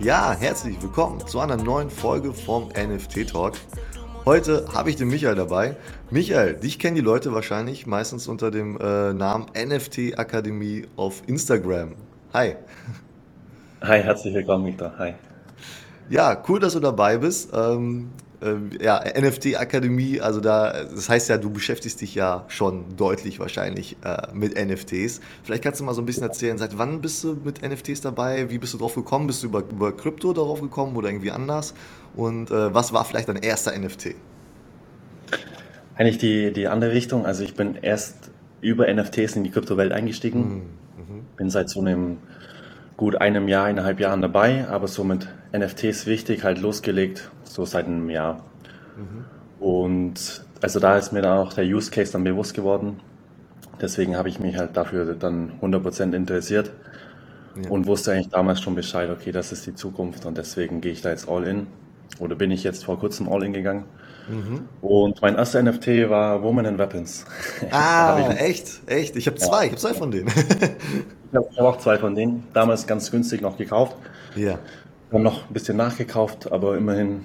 Ja, herzlich willkommen zu einer neuen Folge vom NFT Talk. Heute habe ich den Michael dabei. Michael, dich kennen die Leute wahrscheinlich meistens unter dem äh, Namen NFT Akademie auf Instagram. Hi. Hi, herzlich willkommen, Victor. Hi. Ja, cool, dass du dabei bist. Ähm, äh, ja, NFT-Akademie, also da, das heißt ja, du beschäftigst dich ja schon deutlich wahrscheinlich äh, mit NFTs. Vielleicht kannst du mal so ein bisschen erzählen, seit wann bist du mit NFTs dabei? Wie bist du drauf gekommen? Bist du über, über Krypto darauf gekommen oder irgendwie anders? Und äh, was war vielleicht dein erster NFT? Eigentlich die, die andere Richtung. Also ich bin erst über NFTs in die Kryptowelt eingestiegen. Mhm. mhm. Bin seit so einem gut einem Jahr, eineinhalb Jahren dabei, aber so mit NFTs wichtig, halt losgelegt, so seit einem Jahr. Mhm. Und also da ist mir dann auch der Use Case dann bewusst geworden. Deswegen habe ich mich halt dafür dann 100% interessiert ja. und wusste eigentlich damals schon Bescheid, okay, das ist die Zukunft und deswegen gehe ich da jetzt all in. Oder bin ich jetzt vor kurzem all in gegangen. Mhm. Und mein erster NFT war Woman and Weapons. Ah, echt? Echt? Ich habe zwei, ja. ich habe zwei von denen. ich habe auch zwei von denen. Damals ganz günstig noch gekauft. Ja. Dann noch ein bisschen nachgekauft, aber immerhin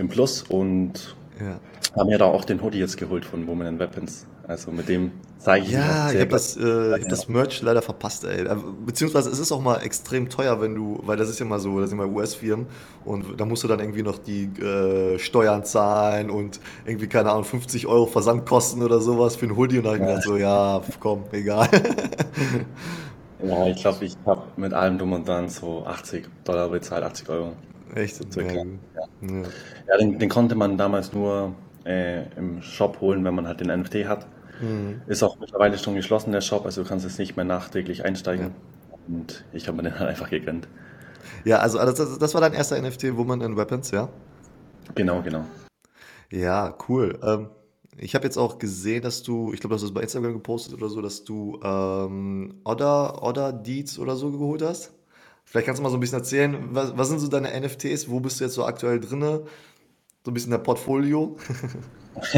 im Plus und ja. haben mir da auch den Hoodie jetzt geholt von Woman and Weapons. Also mit dem zeige ich Ja, ich habe das, äh, hab das Merch leider verpasst, ey. Äh, beziehungsweise es ist auch mal extrem teuer, wenn du, weil das ist ja mal so, das sind mal US-Firmen und da musst du dann irgendwie noch die äh, Steuern zahlen und irgendwie, keine Ahnung, 50 Euro Versandkosten oder sowas für ein Hoodie und da habe ich ja. gedacht so, ja, komm, egal. ja, ich glaube, ich habe mit allem drum und dran so 80 Dollar bezahlt, 80 Euro. Echt? So ja. Ja, ja den, den, konnte man damals nur äh, im Shop holen, wenn man halt den NFT hat. Mhm. Ist auch mittlerweile schon geschlossen, der Shop, also du kannst jetzt nicht mehr nachträglich einsteigen. Ja. Und ich habe mir den halt einfach gegönnt. Ja, also das, das war dein erster NFT, Woman in Weapons, ja? Genau, genau. Ja, cool. Ähm, ich habe jetzt auch gesehen, dass du, ich glaube, du hast es bei Instagram gepostet oder so, dass du ähm, Order, Order Deeds oder so geholt hast. Vielleicht kannst du mal so ein bisschen erzählen, was, was sind so deine NFTs? Wo bist du jetzt so aktuell drinne? So ein bisschen der Portfolio?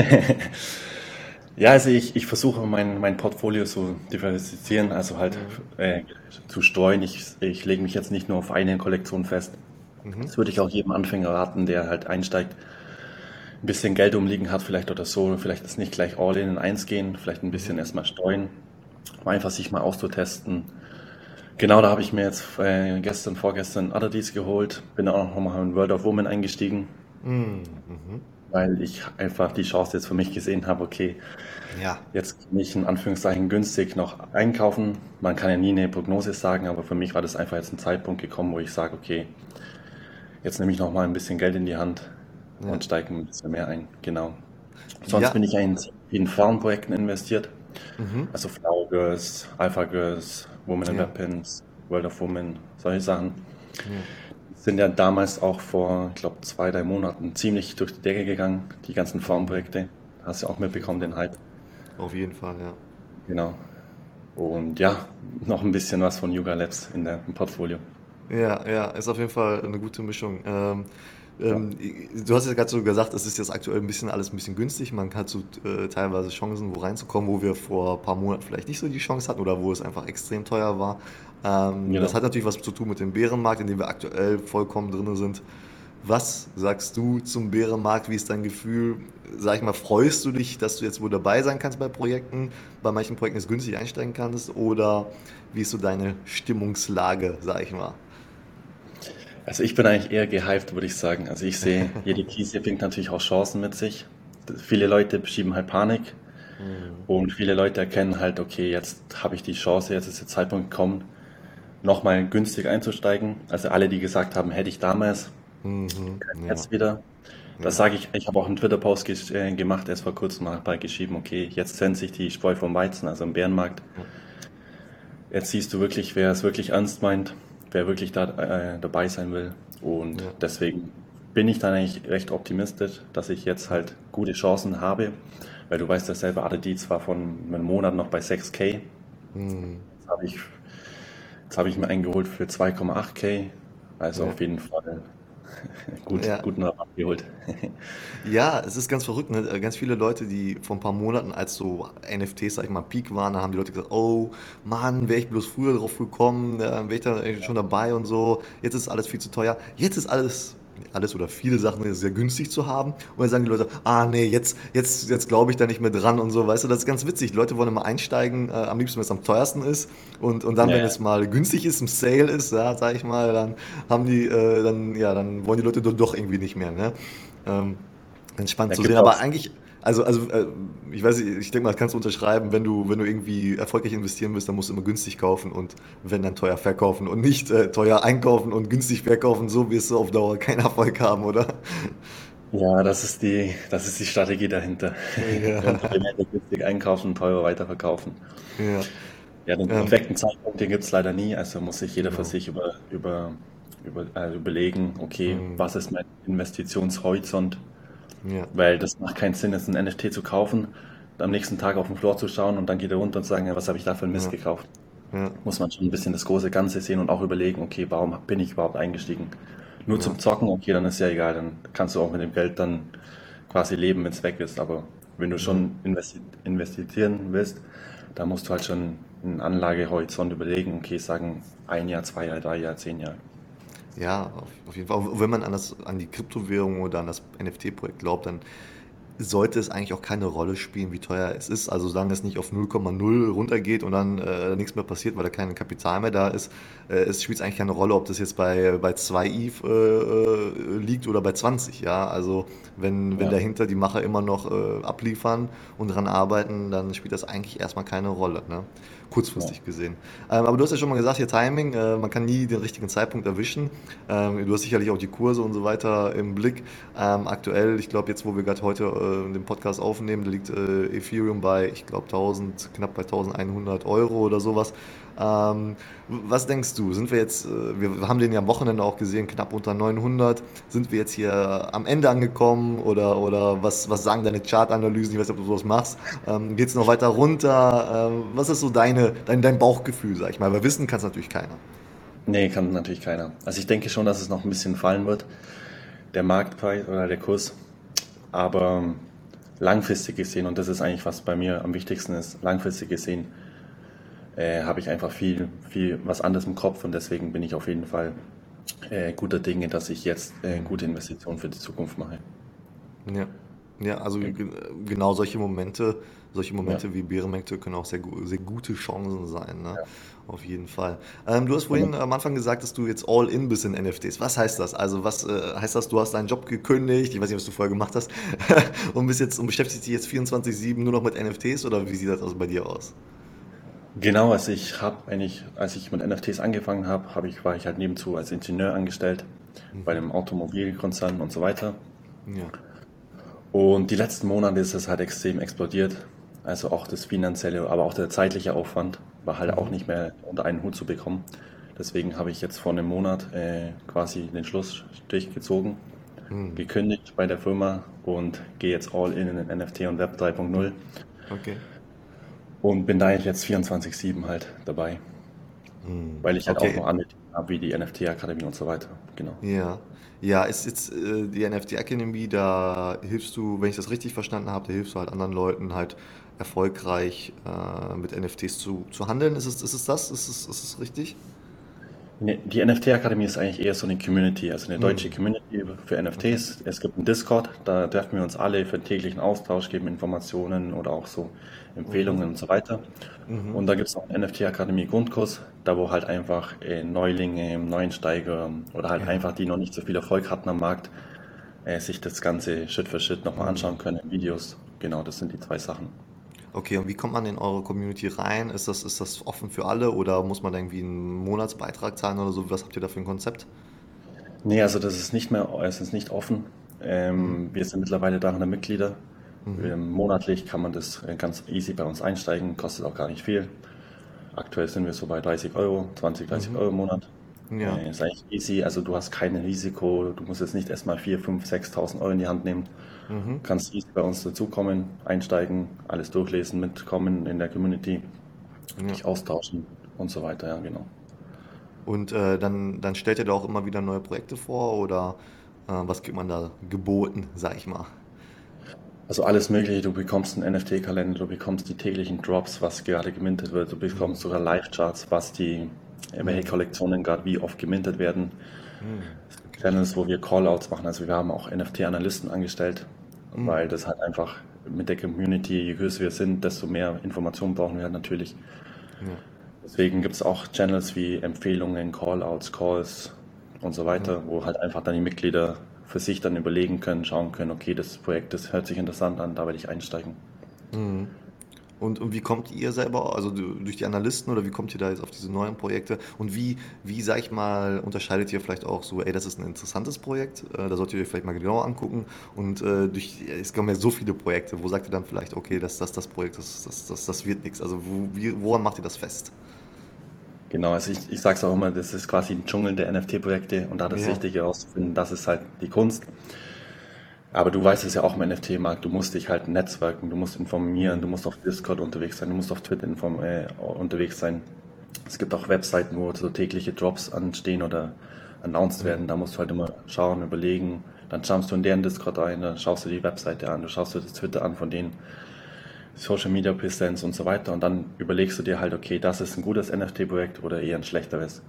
Ja, also ich, ich versuche mein, mein Portfolio zu diversifizieren, also halt mhm. äh, zu streuen. Ich, ich lege mich jetzt nicht nur auf eine Kollektion fest. Mhm. Das würde ich auch jedem Anfänger raten, der halt einsteigt, ein bisschen Geld umliegen hat, vielleicht oder so, vielleicht ist nicht gleich all in in eins gehen, vielleicht ein bisschen mhm. erstmal streuen, um einfach sich mal auszutesten. Genau, da habe ich mir jetzt äh, gestern, vorgestern Deeds geholt, bin auch nochmal in World of Women eingestiegen. Mhm. mhm weil ich einfach die Chance jetzt für mich gesehen habe, okay, ja. jetzt kann ich in Anführungszeichen günstig noch einkaufen. Man kann ja nie eine Prognose sagen, aber für mich war das einfach jetzt ein Zeitpunkt gekommen, wo ich sage, okay, jetzt nehme ich noch mal ein bisschen Geld in die Hand ja. und steige ein bisschen mehr ein. Genau. Sonst ja. bin ich in, in Farmprojekten investiert. Mhm. Also Flower Girls, Alpha Girls, Women in Weapons, World of Women, solche Sachen sind ja damals auch vor, ich glaube, zwei, drei Monaten ziemlich durch die Decke gegangen, die ganzen Farmprojekte. Hast du auch mitbekommen, den Hype. Auf jeden Fall, ja. Genau. Und ja, noch ein bisschen was von Yuga Labs in der, im Portfolio. Ja, ja, ist auf jeden Fall eine gute Mischung. Ähm, ähm, du hast ja gerade so gesagt, es ist jetzt aktuell ein bisschen alles ein bisschen günstig. Man hat so äh, teilweise Chancen, wo reinzukommen, wo wir vor ein paar Monaten vielleicht nicht so die Chance hatten oder wo es einfach extrem teuer war. Ähm, genau. Das hat natürlich was zu tun mit dem Bärenmarkt, in dem wir aktuell vollkommen drin sind. Was sagst du zum Bärenmarkt? Wie ist dein Gefühl? Sag ich mal, freust du dich, dass du jetzt wohl dabei sein kannst bei Projekten, bei manchen Projekten jetzt günstig einsteigen kannst? Oder wie ist so deine Stimmungslage, sag ich mal? Also ich bin eigentlich eher gehypt, würde ich sagen. Also ich sehe, jede Krise bringt natürlich auch Chancen mit sich. Viele Leute schieben halt Panik mhm. und viele Leute erkennen halt, okay, jetzt habe ich die Chance, jetzt ist der Zeitpunkt gekommen, nochmal günstig einzusteigen. Also alle, die gesagt haben, hätte ich damals, mhm. jetzt ja. wieder. Das sage ich, ich habe auch einen Twitter-Post äh, gemacht, erst vor kurzem mal bei geschrieben, okay, jetzt trennt sich die Spreu vom Weizen, also im Bärenmarkt. Jetzt siehst du wirklich, wer es wirklich ernst meint wer wirklich da äh, dabei sein will. Und ja. deswegen bin ich dann eigentlich recht optimistisch, dass ich jetzt halt gute Chancen habe, weil du weißt ja selber, ADD zwar von einem Monat noch bei 6K. Mhm. Jetzt habe ich, hab ich mir eingeholt für 2,8K. Also ja. auf jeden Fall Gut, Ja. guten Rabatt geholt. Ja, es ist ganz verrückt, ne? Ganz viele Leute, die vor ein paar Monaten, als so NFTs, sag ich mal, Peak waren, da haben die Leute gesagt, oh Mann, wäre ich bloß früher drauf gekommen, wäre ich da eigentlich schon dabei und so. Jetzt ist alles viel zu teuer. Jetzt ist alles, alles oder viele Sachen sehr günstig zu haben. Und dann sagen die Leute, ah nee, jetzt, jetzt, jetzt glaube ich da nicht mehr dran und so, weißt du, das ist ganz witzig. Die Leute wollen immer einsteigen, äh, am liebsten, wenn es am teuersten ist. Und, und dann, Ja, wenn ja. es mal günstig ist, im Sale ist, ja, sag ich mal, dann haben die, äh, dann, ja, dann wollen die Leute doch doch irgendwie nicht mehr, ne? Ähm, Ganz spannend Da zu sehen, aber eigentlich, also, also äh, ich weiß nicht, ich denke mal, das kannst du unterschreiben, wenn du, wenn du irgendwie erfolgreich investieren willst, dann musst du immer günstig kaufen und wenn dann teuer verkaufen und nicht äh, teuer einkaufen und günstig verkaufen, so wirst du auf Dauer keinen Erfolg haben, oder? ja, das ist die, das ist die Strategie dahinter. Ja, günstig einkaufen und teurer weiterverkaufen. ja, Ja, den perfekten Zeitpunkt, den gibt es leider nie. Also muss sich jeder für sich über, über, über, äh, überlegen, okay, Mhm. was ist mein Investitionshorizont? Ja, Weil das macht keinen Sinn, jetzt ein NFT zu kaufen, am nächsten Tag auf den Floor zu schauen und dann geht er runter und sagen, ja, was habe ich da für einen Mist ja, gekauft? ja, Muss man schon ein bisschen das große Ganze sehen und auch überlegen, okay, warum bin ich überhaupt eingestiegen? Nur zum Zocken, okay, dann ist ja egal, dann kannst du auch mit dem Geld dann quasi leben, wenn es weg ist. Aber wenn du schon investi investieren willst, da musst du halt schon einen Anlagehorizont überlegen, okay, sagen ein Jahr, zwei Jahre, drei Jahre, zehn Jahre. Ja, auf, auf jeden Fall. Wenn man an das, an die Kryptowährung oder an das NFT-Projekt glaubt, dann sollte es eigentlich auch keine Rolle spielen, wie teuer es ist. Also solange es nicht auf 0,0 runtergeht und dann äh, nichts mehr passiert, weil da kein Kapital mehr da ist, äh, es spielt eigentlich keine Rolle, ob das jetzt bei, bei 2 ETH äh, äh, liegt oder bei 20. Ja? Also wenn, wenn Ja, dahinter die Macher immer noch äh, abliefern und dran arbeiten, dann spielt das eigentlich erstmal keine Rolle, ne? Ja. Kurzfristig gesehen. Ähm, aber du hast ja schon mal gesagt, hier Timing, äh, man kann nie den richtigen Zeitpunkt erwischen. Ähm, du hast sicherlich auch die Kurse und so weiter im Blick. Ähm, aktuell, ich glaube, jetzt, wo wir gerade heute äh, den Podcast aufnehmen, da liegt äh, Ethereum bei, ich glaube, 1000, knapp bei 1100 Euro oder sowas. Ähm, was denkst du? Sind wir jetzt, äh, wir haben den ja am Wochenende auch gesehen, knapp unter 900. Sind wir jetzt hier am Ende angekommen oder, oder was, was sagen deine Chartanalysen? Ich weiß nicht, ob du sowas machst. Ähm, Geht es noch weiter runter? Ähm, was ist so deine, dein, dein Bauchgefühl, sag ich mal? Weil wissen kann es natürlich keiner. Nee, kann natürlich keiner. Also ich denke schon, dass es noch ein bisschen fallen wird, der Marktpreis oder der Kurs. Aber langfristig gesehen, und das ist eigentlich was bei mir am wichtigsten ist, langfristig gesehen äh, habe ich einfach viel, viel was anderes im Kopf und deswegen bin ich auf jeden Fall äh, guter Dinge, dass ich jetzt äh, Mhm. gute Investitionen für die Zukunft mache. Ja, ja, also Ja, ge- genau solche Momente, solche ja, Momente wie Bärenmärkte können auch sehr, sehr gute Chancen sein, ne? ja. Auf jeden Fall. Ähm, du hast vorhin Und, am Anfang gesagt, dass du jetzt all in bist in NFTs. Was heißt das? Also was äh, heißt das? Du hast deinen Job gekündigt, ich weiß nicht, was du vorher gemacht hast, und bist jetzt und beschäftigst dich jetzt 24/7 nur noch mit NFTs oder wie sieht das also bei dir aus? Genau, also ich habe eigentlich, als ich mit NFTs angefangen habe, habe ich, war ich halt nebenzu als Ingenieur angestellt bei Mhm. einem Automobilkonzern und so weiter. Ja. Und die letzten Monate ist es halt extrem explodiert. Also auch das finanzielle, aber auch der zeitliche Aufwand war halt auch Mhm. nicht mehr unter einen Hut zu bekommen. Deswegen habe ich jetzt vor einem Monat äh, quasi den Schlussstrich gezogen, Mhm. gekündigt bei der Firma und gehe jetzt all in in NFT und Web 3.0 Okay. Und bin da jetzt 24/7 halt dabei, Mhm. weil ich halt auch Okay. noch andere Themen habe, wie die NFT-Akademie und so weiter. Genau. Ja. Ja, ist jetzt äh, die NFT Academy, da hilfst du, wenn ich das richtig verstanden habe, da hilfst du halt anderen Leuten halt erfolgreich äh, mit NFTs zu, zu handeln. Ist es, ist es das? Ist es, ist es richtig? Nee, Die NFT-Akademie ist eigentlich eher so eine Community, also eine deutsche Hm. Community für Okay. NFTs. Es gibt einen Discord, da treffen wir uns alle für einen täglichen Austausch, geben Informationen oder auch so Mhm. Empfehlungen und so weiter. Mhm. Und da gibt es auch einen NFT-Akademie Grundkurs, da wo halt einfach äh, Neulinge, Neuensteiger oder halt Ja. einfach die noch nicht so viel Erfolg hatten am Markt, äh, sich das Ganze Schritt für Schritt nochmal Mhm. anschauen können, Videos. Genau, das sind die zwei Sachen. Okay, und wie kommt man in eure Community rein? Ist das, ist das offen für alle oder muss man irgendwie einen Monatsbeitrag zahlen oder so? Was habt ihr da für ein Konzept? Nee, also das ist nicht mehr, es ist nicht offen. Mhm. Ähm, wir sind mittlerweile 300 Mitglieder. Mhm. Ähm, monatlich kann man das äh, ganz easy bei uns einsteigen, kostet auch gar nicht viel. Aktuell sind wir so bei 30 Euro, 20, 30 Mhm. Euro im Monat. Ja. Äh, ist eigentlich easy, also du hast kein Risiko, du musst jetzt nicht erstmal 4, 5, 6.000 Euro in die Hand nehmen. Mhm. Kannst easy bei uns dazukommen, einsteigen, alles durchlesen, mitkommen in der Community, Ja. dich austauschen und so weiter, ja, genau. Und äh, dann, dann stellt ihr da auch immer wieder neue Projekte vor oder äh, was gibt man da geboten, sag ich mal? Also alles Mögliche, du bekommst einen NFT-Kalender, du bekommst die täglichen Drops, was gerade gemintet wird, du bekommst sogar Live-Charts, was die, welche Kollektionen gerade wie oft gemintet werden. Channels, wo wir Callouts machen, also wir haben auch NFT-Analysten angestellt, weil das halt einfach mit der Community, je größer wir sind, desto mehr Informationen brauchen wir halt natürlich. Deswegen gibt es auch Channels wie Empfehlungen, Callouts, Calls und so weiter, wo halt einfach dann die Mitglieder für sich dann überlegen können, schauen können, okay, das Projekt, das hört sich interessant an, da werde ich einsteigen. Und, und wie kommt ihr selber, also du- durch die Analysten oder wie kommt ihr da jetzt auf diese neuen Projekte? Und wie, wie, sag ich mal, unterscheidet ihr vielleicht auch so, ey, das ist ein interessantes Projekt, äh, da solltet ihr euch vielleicht mal genauer angucken. Und äh, durch, es kommen ja so viele Projekte, wo sagt ihr dann vielleicht, okay, das, das, das Projekt, das, das, das, das wird nichts. Also wo, wie, woran macht ihr das fest? Genau, also ich, ich sage es auch immer, das ist quasi ein Dschungel der NFT-Projekte und da das Ja. Richtige herauszufinden, das ist halt die Kunst. Aber du weißt es ja auch im NFT-Markt, du musst dich halt netzwerken, du musst informieren, du musst auf Discord unterwegs sein, du musst auf Twitter äh, unterwegs sein. Es gibt auch Webseiten, wo so tägliche Drops anstehen oder announced werden, da musst du halt immer schauen, überlegen, dann schaust du in deren Discord rein, dann schaust du die Webseite an, du schaust dir das Twitter an von denen, Social Media Präsenz und so weiter. Und dann überlegst du dir halt, okay, das ist ein gutes NFT-Projekt oder eher ein schlechteres.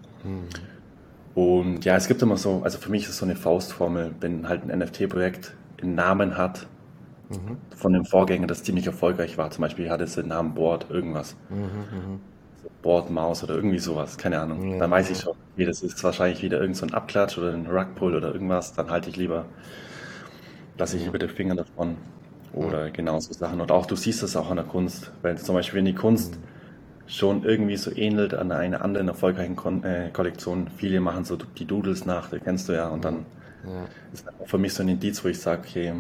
Und ja, es gibt immer so, also für mich ist es so eine Faustformel, wenn halt ein NFT-Projekt einen Namen hat von dem Vorgänger, das ziemlich erfolgreich war. Zum Beispiel hat es den Namen Board irgendwas. So Board Maus oder irgendwie sowas, keine Ahnung. Ja, Dann weiß ich schon, okay, das ist wahrscheinlich wieder irgend so ein Abklatsch oder ein Rugpull oder irgendwas. Dann halte ich lieber, lasse ich lieber die Finger davon. Oder genau so Sachen. Und auch du siehst es auch an der Kunst. Weil zum Beispiel, wenn die Kunst schon irgendwie so ähnelt an einer anderen erfolgreichen Kon äh, Kollektion. Viele machen so die Doodles nach, die kennst du ja. Und dann Ja. ist für mich so ein Indiz, wo ich sage, okay,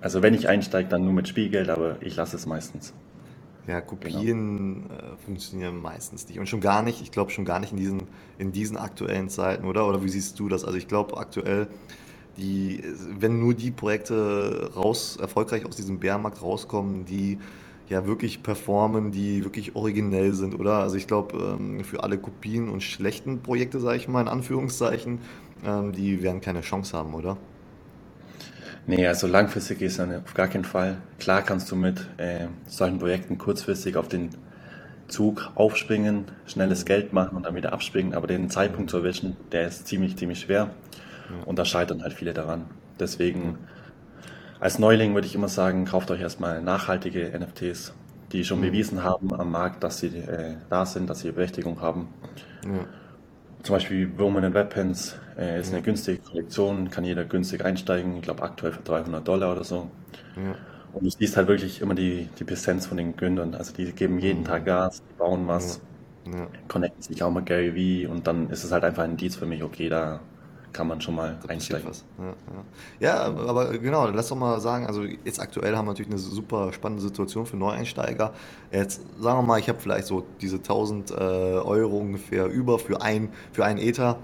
also wenn ich einsteige, dann nur mit Spielgeld, aber ich lasse es meistens. Ja, Genau. Kopien äh, funktionieren meistens nicht. Und schon gar nicht, ich glaube schon gar nicht in diesen, in diesen aktuellen Zeiten, oder? Oder wie siehst du das? Also ich glaube aktuell, die, wenn nur die Projekte raus, erfolgreich aus diesem Bärenmarkt rauskommen, die ja wirklich performen, die wirklich originell sind, oder? Also ich glaube, ähm, für alle Kopien und schlechten Projekte, sage ich mal, in Anführungszeichen, ähm, die werden keine Chance haben, oder? Nee, also langfristig ist dann auf gar keinen Fall. Klar kannst du mit äh, solchen Projekten kurzfristig auf den Zug aufspringen, schnelles Geld machen und dann wieder abspringen, aber den Zeitpunkt zu erwischen, der ist ziemlich, ziemlich schwer und da scheitern halt viele daran. Deswegen, als Neuling würde ich immer sagen, kauft euch erstmal nachhaltige NFTs, die schon bewiesen haben am Markt, dass sie äh, da sind, dass sie Berechtigung haben. Ja. Zum Beispiel Woman in Weapons äh, ist eine günstige Kollektion, kann jeder günstig einsteigen, ich glaube aktuell für 300 Dollar oder so. Ja. Und du siehst halt wirklich immer die, die Präsenz von den Gründern. Also die geben jeden Tag Gas, die bauen was, Ja. connecten sich auch mit Gary Vee und dann ist es halt einfach ein Indiz für mich, okay, da kann man schon mal Da passiert einsteigen. Ja, ja. ja, aber genau, lass doch mal sagen, also jetzt aktuell haben wir natürlich eine super spannende Situation für Neueinsteiger. Jetzt sagen wir mal, ich habe vielleicht so diese 1000 äh, Euro ungefähr über für ein, für ein Ether.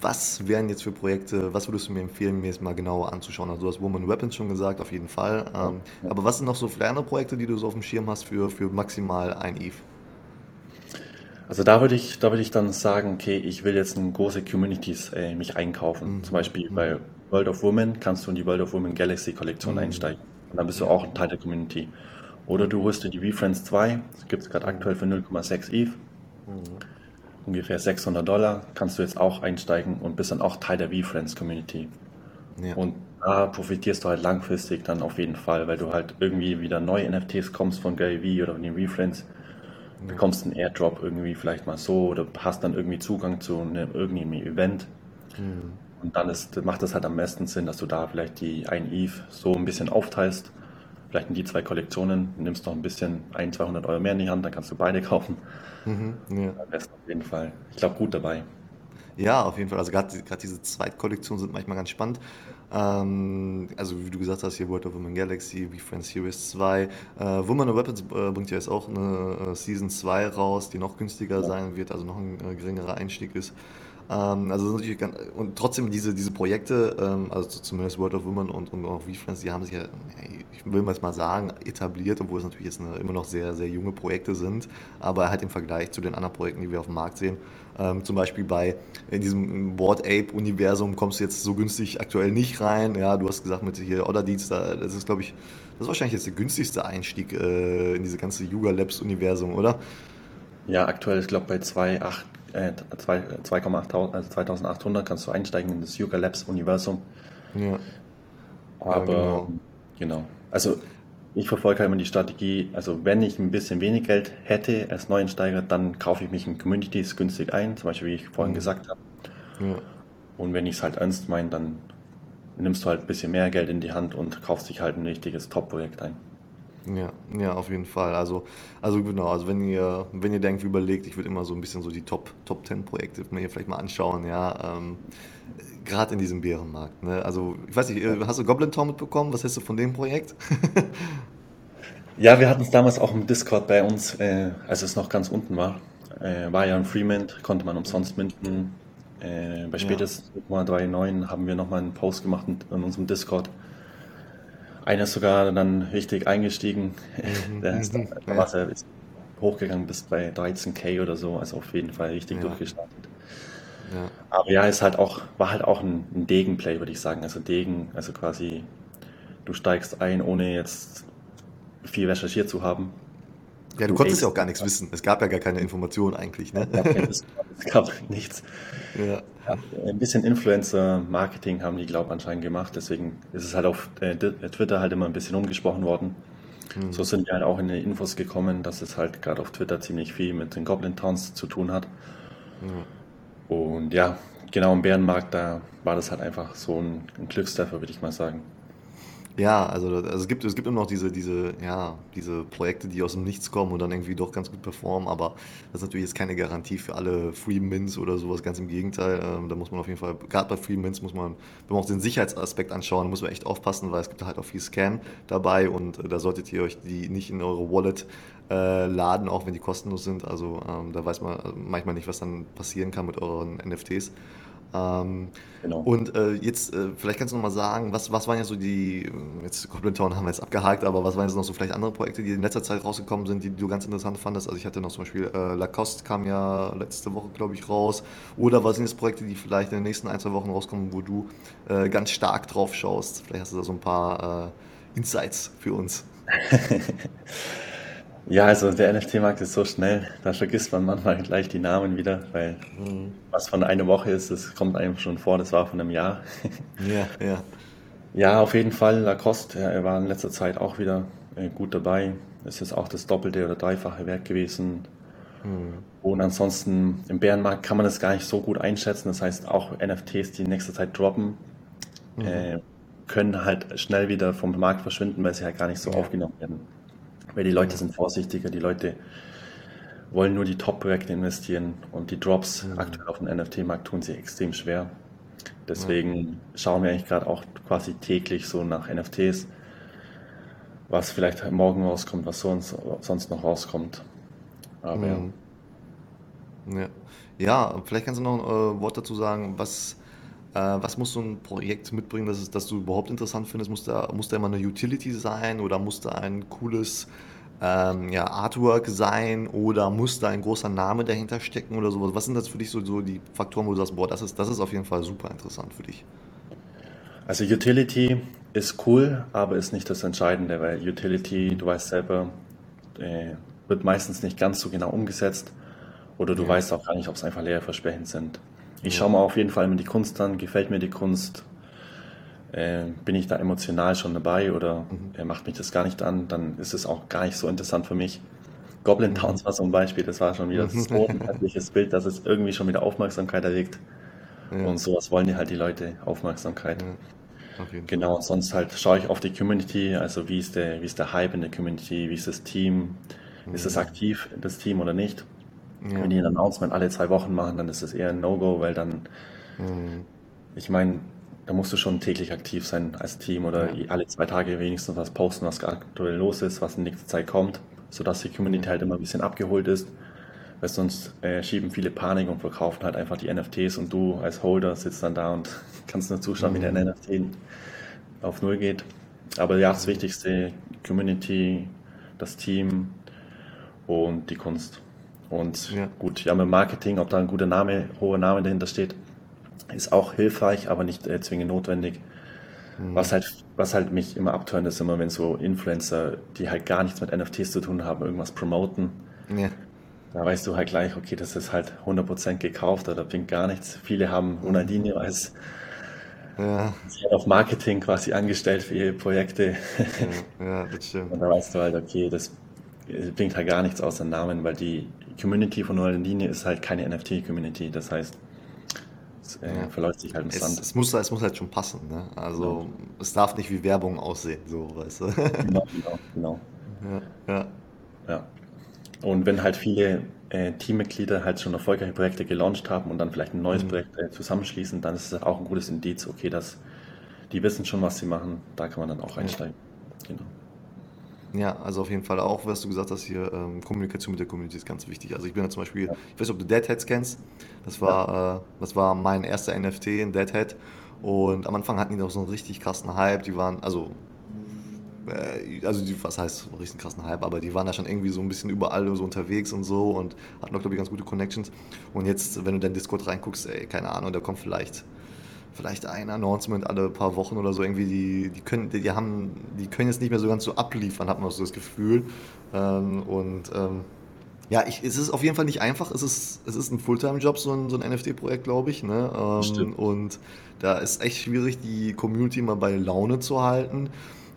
Was wären jetzt für Projekte, was würdest du mir empfehlen, mir jetzt mal genauer anzuschauen? Also du hast Woman Weapons schon gesagt, auf jeden Fall. Ähm, aber was sind noch so kleine Projekte, die du so auf dem Schirm hast für, für maximal ein ETH? Also da würde ich, da würde ich dann sagen, okay, ich will jetzt in große Communities äh, mich einkaufen. Zum Beispiel bei World of Women kannst du in die World of Women Galaxy Kollektion einsteigen. Und dann bist du auch ein Teil der Community. Oder du holst dir die VFriends 2, das gibt es gerade aktuell für 0,6 ETH, ungefähr 600 Dollar, kannst du jetzt auch einsteigen und bist dann auch Teil der VFriends Community. Ja. Und da profitierst du halt langfristig dann auf jeden Fall, weil du halt irgendwie wieder neue NFTs kommst von Gary Vee oder von den VFriends, bekommst einen Airdrop irgendwie vielleicht mal so oder hast dann irgendwie Zugang zu einem irgendeinem Event. Und dann ist, macht es halt am besten Sinn, dass du da vielleicht die ein ETH so ein bisschen aufteilst. Vielleicht in die zwei Kollektionen, nimmst noch ein bisschen 100, 200 Euro mehr in die Hand, dann kannst du beide kaufen. Ja. Am besten auf jeden Fall. Ich glaube, gut dabei. Ja, auf jeden Fall. Also gerade gerade diese Zweitkollektionen sind manchmal ganz spannend. Ähm, also wie du gesagt hast, hier World of Women Galaxy, wie Friends Series 2. Äh, Woman of Weapons äh, bringt ja jetzt auch eine äh, Season 2 raus, die noch günstiger sein wird, also noch ein äh, geringerer Einstieg ist. Ähm, also natürlich ganz, und trotzdem diese, diese Projekte, ähm, also zumindest World of Women und, und auch WeFriends, die haben sich ja, ich will mal sagen, etabliert, obwohl es natürlich jetzt eine, immer noch sehr, sehr junge Projekte sind, aber halt im Vergleich zu den anderen Projekten, die wir auf dem Markt sehen, ähm, zum Beispiel bei in diesem Board Ape Universum kommst du jetzt so günstig aktuell nicht rein. Ja, du hast gesagt mit hier da, das ist glaube ich, das ist wahrscheinlich jetzt der günstigste Einstieg äh, in diese ganze Yuga Labs Universum, oder? Ja, aktuell, ich glaube bei 2,8 äh, 2,8 also 2800 kannst du einsteigen in das Yuga Labs Universum. Ja. Aber ja, genau. genau. Also ich verfolge halt immer die Strategie, also wenn ich ein bisschen wenig Geld hätte als Neuensteiger, dann kaufe ich mich in Communities günstig ein, zum Beispiel wie ich vorhin mhm. gesagt habe. Ja. Und wenn ich es halt ernst meine, dann nimmst du halt ein bisschen mehr Geld in die Hand und kaufst dich halt ein richtiges Top-Projekt ein. Ja, ja, auf jeden Fall. Also, also genau, also wenn ihr, wenn ihr denkt, überlegt, ich würde immer so ein bisschen so die Top, Top 10 Projekte mir hier vielleicht mal anschauen, ja. Ähm, Gerade in diesem Bärenmarkt. Ne? Also, ich weiß nicht, äh, hast du Goblin Town mitbekommen? Was hältst du von dem Projekt? ja, wir hatten es damals auch im Discord bei uns, äh, als es noch ganz unten war. Äh, war ja ein Freemint, konnte man umsonst minden. Äh, bei spätestens ja. 3.9 haben wir nochmal einen Post gemacht in, in unserem Discord einer ist sogar dann richtig eingestiegen. Mhm. Der ist dann, ja. war er hochgegangen bis bei 13k oder so, also auf jeden Fall richtig ja. durchgestartet. Ja. Aber ja, ist halt auch, war halt auch ein, ein Degen-Play, würde ich sagen. Also Degen, also quasi, du steigst ein, ohne jetzt viel recherchiert zu haben. Ja, du, du konntest ja auch gar nichts wissen. Es gab ja gar keine Information eigentlich. Ne? Es gab nichts. Ja. Ja, ein bisschen Influencer-Marketing haben die, glaube ich, anscheinend gemacht. Deswegen ist es halt auf äh, Twitter halt immer ein bisschen umgesprochen worden. Mhm. So sind wir halt auch in die Infos gekommen, dass es halt gerade auf Twitter ziemlich viel mit den Goblin Towns zu tun hat. Mhm. Und ja, genau im Bärenmarkt, da war das halt einfach so ein, ein Glückstreffer, würde ich mal sagen. Ja, also, also es gibt, es gibt immer noch diese, diese, ja, diese Projekte, die aus dem Nichts kommen und dann irgendwie doch ganz gut performen, aber das ist natürlich jetzt keine Garantie für alle Free Mints oder sowas, ganz im Gegenteil. Ähm, da muss man auf jeden Fall, gerade bei Free Mints muss man, wenn man auch den Sicherheitsaspekt anschauen, muss man echt aufpassen, weil es gibt halt auch viel Scam dabei und äh, da solltet ihr euch die nicht in eure Wallet äh, laden, auch wenn die kostenlos sind. Also ähm, da weiß man manchmal nicht, was dann passieren kann mit euren NFTs. Ähm, genau. Und äh, jetzt, äh, vielleicht kannst du noch mal sagen, was, was waren ja so die, jetzt Goblin Town haben wir jetzt abgehakt, aber was waren jetzt noch so vielleicht andere Projekte, die in letzter Zeit rausgekommen sind, die du ganz interessant fandest? Also ich hatte noch zum Beispiel äh, Lacoste kam ja letzte Woche, glaube ich, raus. Oder was sind jetzt Projekte, die vielleicht in den nächsten ein, zwei Wochen rauskommen, wo du äh, ganz stark drauf schaust? Vielleicht hast du da so ein paar äh, Insights für uns. Ja, also der NFT-Markt ist so schnell, da vergisst man manchmal gleich die Namen wieder, weil mhm. was von einer Woche ist, das kommt einem schon vor, das war von einem Jahr. Ja, ja. Ja, auf jeden Fall Lacoste, er war in letzter Zeit auch wieder äh, gut dabei. Es ist auch das doppelte oder dreifache Wert gewesen. Mhm. Und ansonsten im Bärenmarkt kann man das gar nicht so gut einschätzen. Das heißt, auch NFTs, die in nächster Zeit droppen, mhm. äh, können halt schnell wieder vom Markt verschwinden, weil sie halt gar nicht so ja. aufgenommen werden. Weil die Leute sind vorsichtiger, die Leute wollen nur die Top-Projekte investieren und die Drops mhm. aktuell auf dem NFT-Markt tun sie extrem schwer. Deswegen mhm. schauen wir eigentlich gerade auch quasi täglich so nach NFTs, was vielleicht morgen rauskommt, was sonst, sonst noch rauskommt. Aber mhm. ja. ja. Ja, vielleicht kannst du noch ein äh, Wort dazu sagen, was was muss so ein Projekt mitbringen, dass, es, dass du überhaupt interessant findest? Muss da, muss da immer eine Utility sein oder muss da ein cooles ähm, ja, Artwork sein oder muss da ein großer Name dahinter stecken oder sowas? Was sind das für dich so, so die Faktoren, wo du sagst, boah, das ist, das ist auf jeden Fall super interessant für dich? Also Utility ist cool, aber ist nicht das Entscheidende, weil Utility, du weißt selber, äh, wird meistens nicht ganz so genau umgesetzt oder du ja. weißt auch gar nicht, ob es einfach leere Versprechen sind. Ich schaue mal auf jeden Fall immer die Kunst an, gefällt mir die Kunst, äh, bin ich da emotional schon dabei oder mhm. äh, macht mich das gar nicht an, dann ist es auch gar nicht so interessant für mich. Goblin mhm. Towns war so ein Beispiel, das war schon wieder so ein herzliches Bild, dass es irgendwie schon wieder Aufmerksamkeit erregt. Ja. Und sowas wollen die halt die Leute, Aufmerksamkeit. Ja. Genau, und sonst halt schaue ich auf die Community, also wie ist der, wie ist der Hype in der Community, wie ist das Team, mhm. ist es aktiv, das Team oder nicht. Ja. Wenn die ein Announcement alle zwei Wochen machen, dann ist das eher ein No-Go, weil dann, mhm. ich meine, da musst du schon täglich aktiv sein als Team oder ja. alle zwei Tage wenigstens was posten, was aktuell los ist, was in nächster Zeit kommt, sodass die Community halt immer ein bisschen abgeholt ist. weil sonst äh, schieben viele Panik und verkaufen halt einfach die NFTs und du als Holder sitzt dann da und kannst nur zuschauen, mhm. wie der mhm. NFT auf Null geht. Aber ja, das Wichtigste, Community, das Team und die Kunst. Und ja. gut, ja, mit Marketing, ob da ein guter Name, hoher Name dahinter steht, ist auch hilfreich, aber nicht äh, zwingend notwendig. Mhm. Was halt, was halt mich immer abtönt, ist immer, wenn so Influencer, die halt gar nichts mit NFTs zu tun haben, irgendwas promoten. Ja. Da weißt du halt gleich, okay, das ist halt 100% gekauft oder bringt gar nichts. Viele haben Ronaldinho als ja. Auf Marketing quasi angestellt für ihre Projekte. Ja, ja, das stimmt. Und da weißt du halt, okay, das bringt halt gar nichts außer Namen, weil die Community von Ronaldinho ist halt keine NFT-Community. Das heißt, es äh, ja. verläuft sich halt im Sand. Es muss, es muss halt schon passen. Ne? Also genau. es darf nicht wie Werbung aussehen, so weißt du. Genau, genau, genau. Ja, ja. ja. Und wenn halt viele äh, Teammitglieder halt schon erfolgreiche Projekte gelauncht haben und dann vielleicht ein neues mhm. Projekt äh, zusammenschließen, dann ist es auch ein gutes Indiz, okay, dass die wissen schon, was sie machen, da kann man dann auch einsteigen. Genau. Ja, also auf jeden Fall auch, was du gesagt hast hier, ähm, Kommunikation mit der Community ist ganz wichtig. Also ich bin ja zum Beispiel, ja. ich weiß nicht, ob du Deadheads kennst, das war, ja. äh, das war mein erster NFT in Deadhead und am Anfang hatten die noch so einen richtig krassen Hype, die waren, also äh, also die, was heißt richtig krassen Hype, aber die waren da schon irgendwie so ein bisschen überall so unterwegs und so und hatten auch, glaube ich, ganz gute Connections. Und jetzt, wenn du dann Discord reinguckst, ey, keine Ahnung, da kommt vielleicht vielleicht ein Announcement alle paar Wochen oder so irgendwie, die, die können, die, haben, die können jetzt nicht mehr so ganz so abliefern, hat man so das Gefühl. Ähm, und ähm, ja, ich, es ist auf jeden Fall nicht einfach. Es ist, es ist ein Fulltime-Job, so ein, so ein NFT-Projekt, glaube ich. Ne? Ähm, und da ist echt schwierig, die Community mal bei Laune zu halten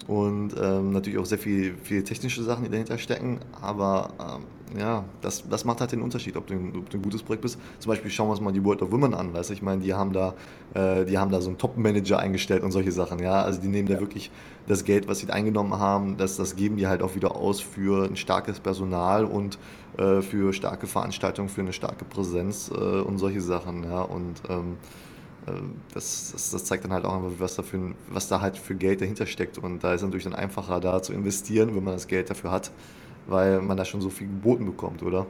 und ähm, natürlich auch sehr viel, viele technische Sachen, die dahinter stecken. Aber ähm, ja, das, das macht halt den Unterschied, ob du, ob du ein gutes Projekt bist. Zum Beispiel schauen wir uns mal die World of Women an, weißt du? Ich meine, die haben da, äh, die haben da so einen Top-Manager eingestellt und solche Sachen, ja. Also die nehmen ja. da wirklich das Geld, was sie eingenommen haben, das, das geben die halt auch wieder aus für ein starkes Personal und äh, für starke Veranstaltungen, für eine starke Präsenz äh, und solche Sachen, ja. Und ähm, ähm, das, das, das, zeigt dann halt auch was da, für, was da halt für Geld dahinter steckt. Und da ist natürlich dann einfacher, da zu investieren, wenn man das Geld dafür hat, weil man da schon so viel geboten bekommt, oder?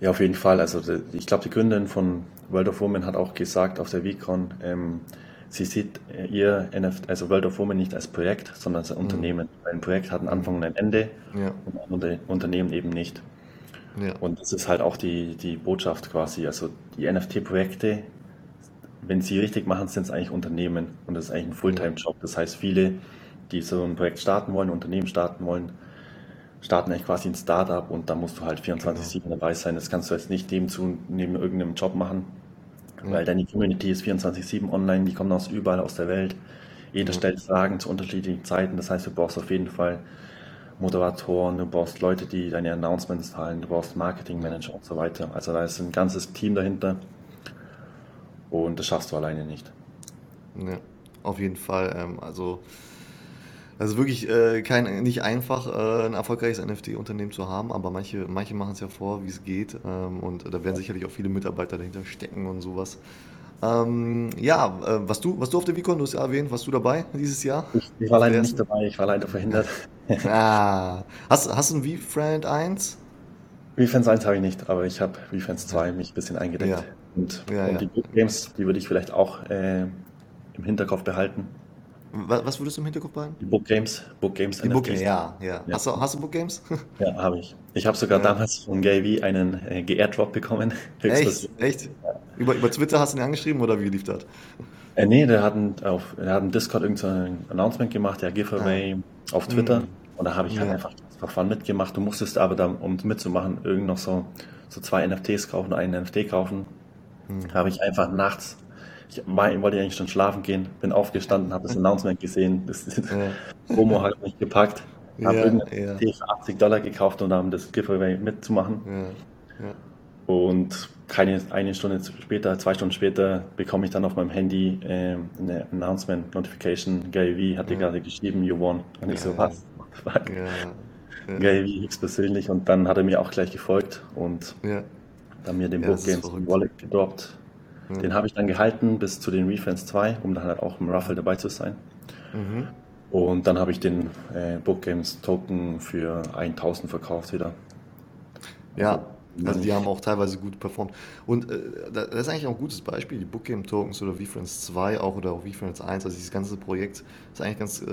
Ja, auf jeden Fall. Also ich glaube, die Gründerin von World of Women hat auch gesagt auf der VCon, ähm, sie sieht äh, ihr NFT, also World of Women nicht als Projekt, sondern als ein mhm. Unternehmen. Ein Projekt hat einen Anfang und ein Ende ja. und ein Unternehmen eben nicht. Ja. Und das ist halt auch die, die Botschaft quasi. Also die NFT-Projekte wenn sie richtig machen, sind es eigentlich Unternehmen und das ist eigentlich ein Fulltime-Job. Das heißt, viele, die so ein Projekt starten wollen, Unternehmen starten wollen, starten eigentlich quasi ein Startup und da musst du halt 24-7 genau. dabei sein. Das kannst du jetzt nicht nebenzu, neben irgendeinem Job machen, ja. weil deine Community ist 24-7 online, die kommen aus überall aus der Welt. Jeder ja. stellt Fragen zu unterschiedlichen Zeiten. Das heißt, du brauchst auf jeden Fall Moderatoren, du brauchst Leute, die deine Announcements teilen, du brauchst Marketingmanager und so weiter. Also da ist ein ganzes Team dahinter. Und das schaffst du alleine nicht. Ja, auf jeden Fall. Ähm, also, wirklich äh, kein, nicht einfach, äh, ein erfolgreiches NFT-Unternehmen zu haben, aber manche, manche machen es ja vor, wie es geht. Ähm, und da werden sicherlich auch viele Mitarbeiter dahinter stecken und sowas. Ähm, ja, äh, was, du, was du auf der Vicon, du hast ja erwähnt, warst du dabei dieses Jahr? Ich, ich war leider nicht dabei, ich war leider verhindert. ah, hast, hast du ein V-Friend 1? V-Fans 1 habe ich nicht, aber ich habe V-Fans 2 mich ein bisschen eingedeckt. Ja. Und, ja, und ja. die Book Games, die würde ich vielleicht auch äh, im Hinterkopf behalten. Was, würdest du im Hinterkopf behalten? Die Book Games. Book Games die Book Games, ja, ja. ja. Hast, du, hast du Book Games? ja, habe ich. Ich habe sogar damals von Gay V einen äh, Geairdrop bekommen. Echt? Echt? Über, über Twitter hast du ihn angeschrieben oder wie lief das? Äh, nee, der hat, einen, auf, der hat einen Discord irgendein Announcement gemacht, der Giveaway ah. auf Twitter. Mhm. Und da habe ich halt einfach for Fun mitgemacht. Du musstest aber dann, um mitzumachen, irgend noch so, so zwei NFTs kaufen, einen NFT kaufen. Mhm. Habe ich einfach nachts, ich war, wollte eigentlich schon schlafen gehen, bin aufgestanden, habe das Announcement gesehen, das ja. Promo hat mich gepackt, habe ja, irgendein ja. NFT für 80 Dollar gekauft, um dann das Giveaway mitzumachen. Ja. Ja. Und keine eine Stunde später, zwei Stunden später, bekomme ich dann auf meinem Handy äh, eine Announcement Notification. Gary V hat dir gerade geschrieben, you won. Und ich so, was? Fuck. Ja. Gary V höchstpersönlich. Und dann hat er mir auch gleich gefolgt und dann mir den ja, Book Games Wallet gedroppt. Mhm. Den habe ich dann gehalten bis zu den Refans 2, um dann halt auch im Ruffle dabei zu sein. Mhm. Und dann habe ich den äh, Book Games Token für 1000 verkauft wieder. Ja, Also die haben auch teilweise gut performt. Und äh, das ist eigentlich auch ein gutes Beispiel, die Bookgame Tokens oder VFriends 2 auch oder auch VFriends 1, also dieses ganze Projekt ist eigentlich ganz, äh,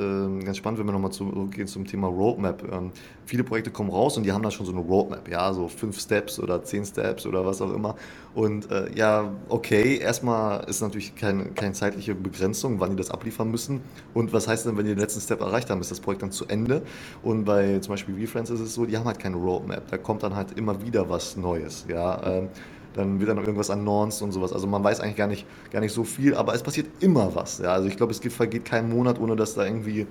ganz spannend, wenn wir nochmal zurückgehen zum Thema Roadmap. Ähm, viele Projekte kommen raus und die haben dann schon so eine Roadmap, ja, so fünf Steps oder zehn Steps oder was auch immer. Und äh, ja, okay, erstmal ist natürlich keine, keine zeitliche Begrenzung, wann die das abliefern müssen. Und was heißt denn, wenn die den letzten Step erreicht haben, ist das Projekt dann zu Ende? Und bei zum Beispiel VFriends ist es so, die haben halt keine Roadmap. Da kommt dann halt immer wieder was Neues. Ja, ähm, dann wird dann irgendwas announced und sowas. Also man weiß eigentlich gar nicht, gar nicht so viel, aber es passiert immer was. Ja, also ich glaube, es vergeht kein Monat, ohne dass da irgendwie,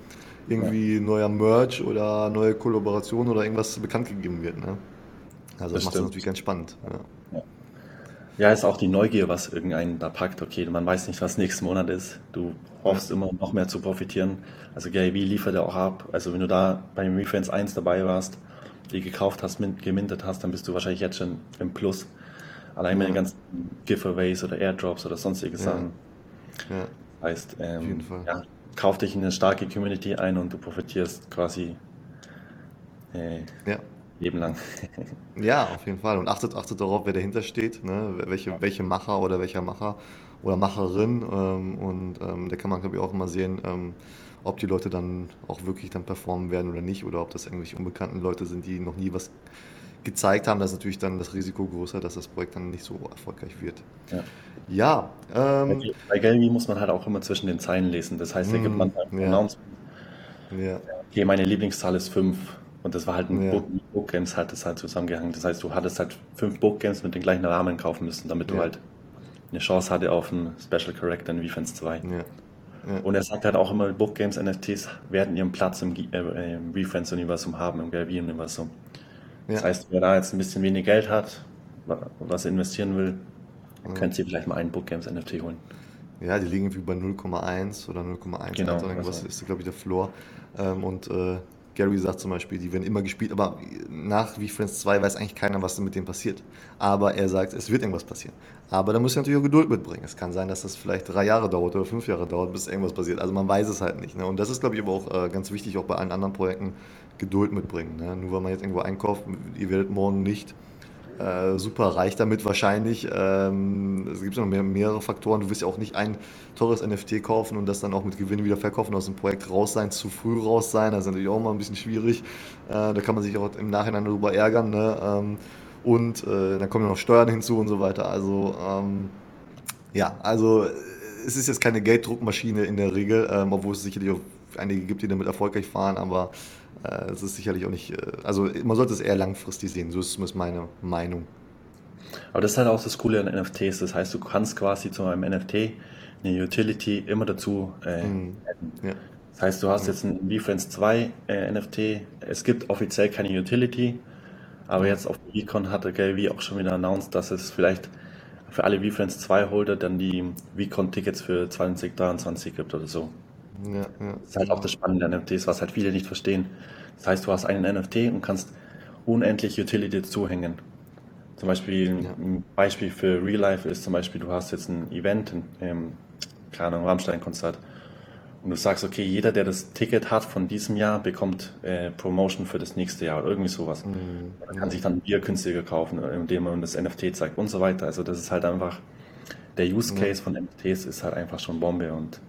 irgendwie neuer Merch oder neue Kollaboration oder irgendwas bekannt gegeben wird. Ne? Also das, das macht es natürlich ganz spannend. Ja. Ja, ist auch die Neugier, was irgendeinen da packt. Okay, man weiß nicht, was nächsten Monat ist. Du hoffst immer noch mehr zu profitieren. Also Gary Vee liefert ja auch ab. Also wenn du da beim Refans 1 dabei warst, die gekauft hast, gemintet hast, dann bist du wahrscheinlich jetzt schon im Plus. Allein mit den ganzen Giveaways oder Airdrops oder sonstige Sachen. Ja. Heißt, ähm, ja, kauf dich in eine starke Community ein und du profitierst quasi äh, ja. Leben lang. ja, auf jeden Fall. Und achtet, achtet darauf, wer dahinter steht, ne? welche, welche Macher oder welcher Macher oder Macherin. Ähm, und ähm, da kann man, glaube ich, auch immer sehen, ähm, ob die Leute dann auch wirklich dann performen werden oder nicht oder ob das irgendwelche unbekannten Leute sind, die noch nie was gezeigt haben. Da ist natürlich dann das Risiko größer, dass das Projekt dann nicht so erfolgreich wird. Ja. ja ähm, bei Gelby muss man halt auch immer zwischen den Zeilen lesen. Das heißt, da gibt man halt ja. Announcement. Ja. Okay, meine Lieblingszahl ist 5. Und das war halt ein ja. Book, Book Games hat das halt zusammengehangen. Das heißt, du hattest halt fünf Book Games mit den gleichen Rahmen kaufen müssen, damit du halt eine Chance hatte auf einen Special Character in Defense 2. Ja. Und er sagt halt auch immer, Book Games NFTs werden ihren Platz im, äh, im Refriends-Universum haben, im Galvin-Universum. Das heißt, wer da jetzt ein bisschen wenig Geld hat, was er investieren will, könnte sich vielleicht mal einen Book Games NFT holen. Ja, die liegen irgendwie bei 0,1 oder 0,1 genau, oder irgendwas, ist, glaube ich, der Floor. Ähm, und äh, Gary sagt zum Beispiel, die werden immer gespielt, aber nach wie Friends 2 weiß eigentlich keiner, was mit dem passiert. Aber er sagt, es wird irgendwas passieren. Aber da muss er natürlich auch Geduld mitbringen. Es kann sein, dass das vielleicht drei Jahre dauert oder fünf Jahre dauert, bis irgendwas passiert. Also man weiß es halt nicht. Ne? Und das ist, glaube ich, aber auch äh, ganz wichtig, auch bei allen anderen Projekten Geduld mitbringen. Ne? Nur weil man jetzt irgendwo einkauft, ihr werdet morgen nicht äh, super reich damit wahrscheinlich. Ähm, es gibt noch mehr, mehrere Faktoren. Du wirst ja auch nicht ein teures NFT kaufen und das dann auch mit Gewinn wieder verkaufen, aus dem Projekt raus sein, zu früh raus sein. Das ist natürlich auch mal ein bisschen schwierig. Äh, da kann man sich auch im Nachhinein darüber ärgern. Ne? Ähm, und äh, dann kommen ja noch Steuern hinzu und so weiter. Also ähm, ja, also es ist jetzt keine Gelddruckmaschine in der Regel, ähm, obwohl es sicherlich auch einige gibt, die damit erfolgreich fahren, aber äh, es ist sicherlich auch nicht, äh, also man sollte es eher langfristig sehen, so ist zumindest meine Meinung. Aber das ist halt auch das Coole an NFTs, das heißt, du kannst quasi zu einem NFT eine Utility immer dazu äh, mm, ja. Das heißt, du hast jetzt ein VFriends 2 äh, NFT, es gibt offiziell keine Utility, aber jetzt auf VCon hat der Gary auch schon wieder announced, dass es vielleicht für alle VFriends 2 Holder dann die VCon-Tickets für 2023 gibt oder so. Ja, ja. Das ist halt auch das Spannende an NFTs, was halt viele nicht verstehen. Das heißt, du hast einen NFT und kannst unendlich Utility zuhängen. Zum Beispiel ja. ein Beispiel für Real Life ist zum Beispiel, du hast jetzt ein Event, ein, ähm, keine Ahnung, Rammstein-Konzert und du sagst, okay, jeder, der das Ticket hat von diesem Jahr, bekommt äh, Promotion für das nächste Jahr oder irgendwie sowas. Mhm. Man kann sich dann Bier günstiger kaufen, indem man das NFT zeigt und so weiter. Also das ist halt einfach, der Use Case mhm. von NFTs ist halt einfach schon Bombe und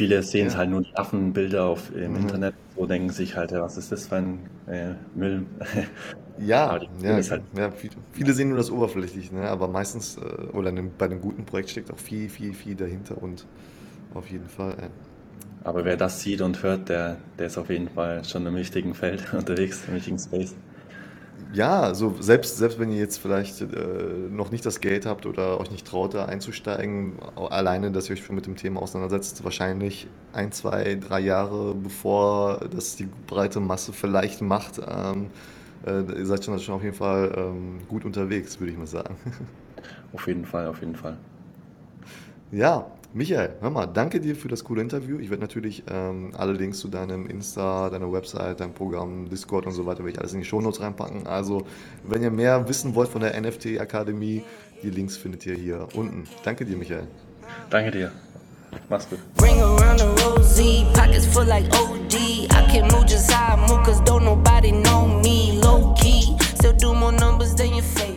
Viele sehen es halt nur die Affenbilder auf, im mhm. Internet, so denken sich halt, was ist das für ein äh, Müll? Ja, ja, halt ja, viele sehen nur das oberflächlich, ne? aber meistens, äh, oder bei einem guten Projekt steckt auch viel, viel, viel dahinter und auf jeden Fall. Äh. Aber wer das sieht und hört, der, der ist auf jeden Fall schon im richtigen Feld unterwegs, im richtigen Space ja, so selbst, selbst wenn ihr jetzt vielleicht äh, noch nicht das Geld habt oder euch nicht traut, da einzusteigen, alleine, dass ihr euch schon mit dem Thema auseinandersetzt, wahrscheinlich ein, zwei, drei Jahre bevor das die breite Masse vielleicht macht, ähm, äh, ihr seid schon, schon auf jeden Fall ähm, gut unterwegs, würde ich mal sagen. Auf jeden Fall, auf jeden Fall. Ja, Michael, hör mal, danke dir für das coole Interview. Ich werde natürlich ähm, alle Links zu deinem Insta, deiner Website, deinem Programm, Discord und so weiter, werde ich alles in die Shownotes reinpacken. Also, wenn ihr mehr wissen wollt von der NFT Akademie, die Links findet ihr hier unten. Danke dir, Michael. Danke dir. Mach's gut. Bring around the rosy, pockets full like OD. I can move just how I move, cause don't nobody know me. Low key, still do more numbers than your face.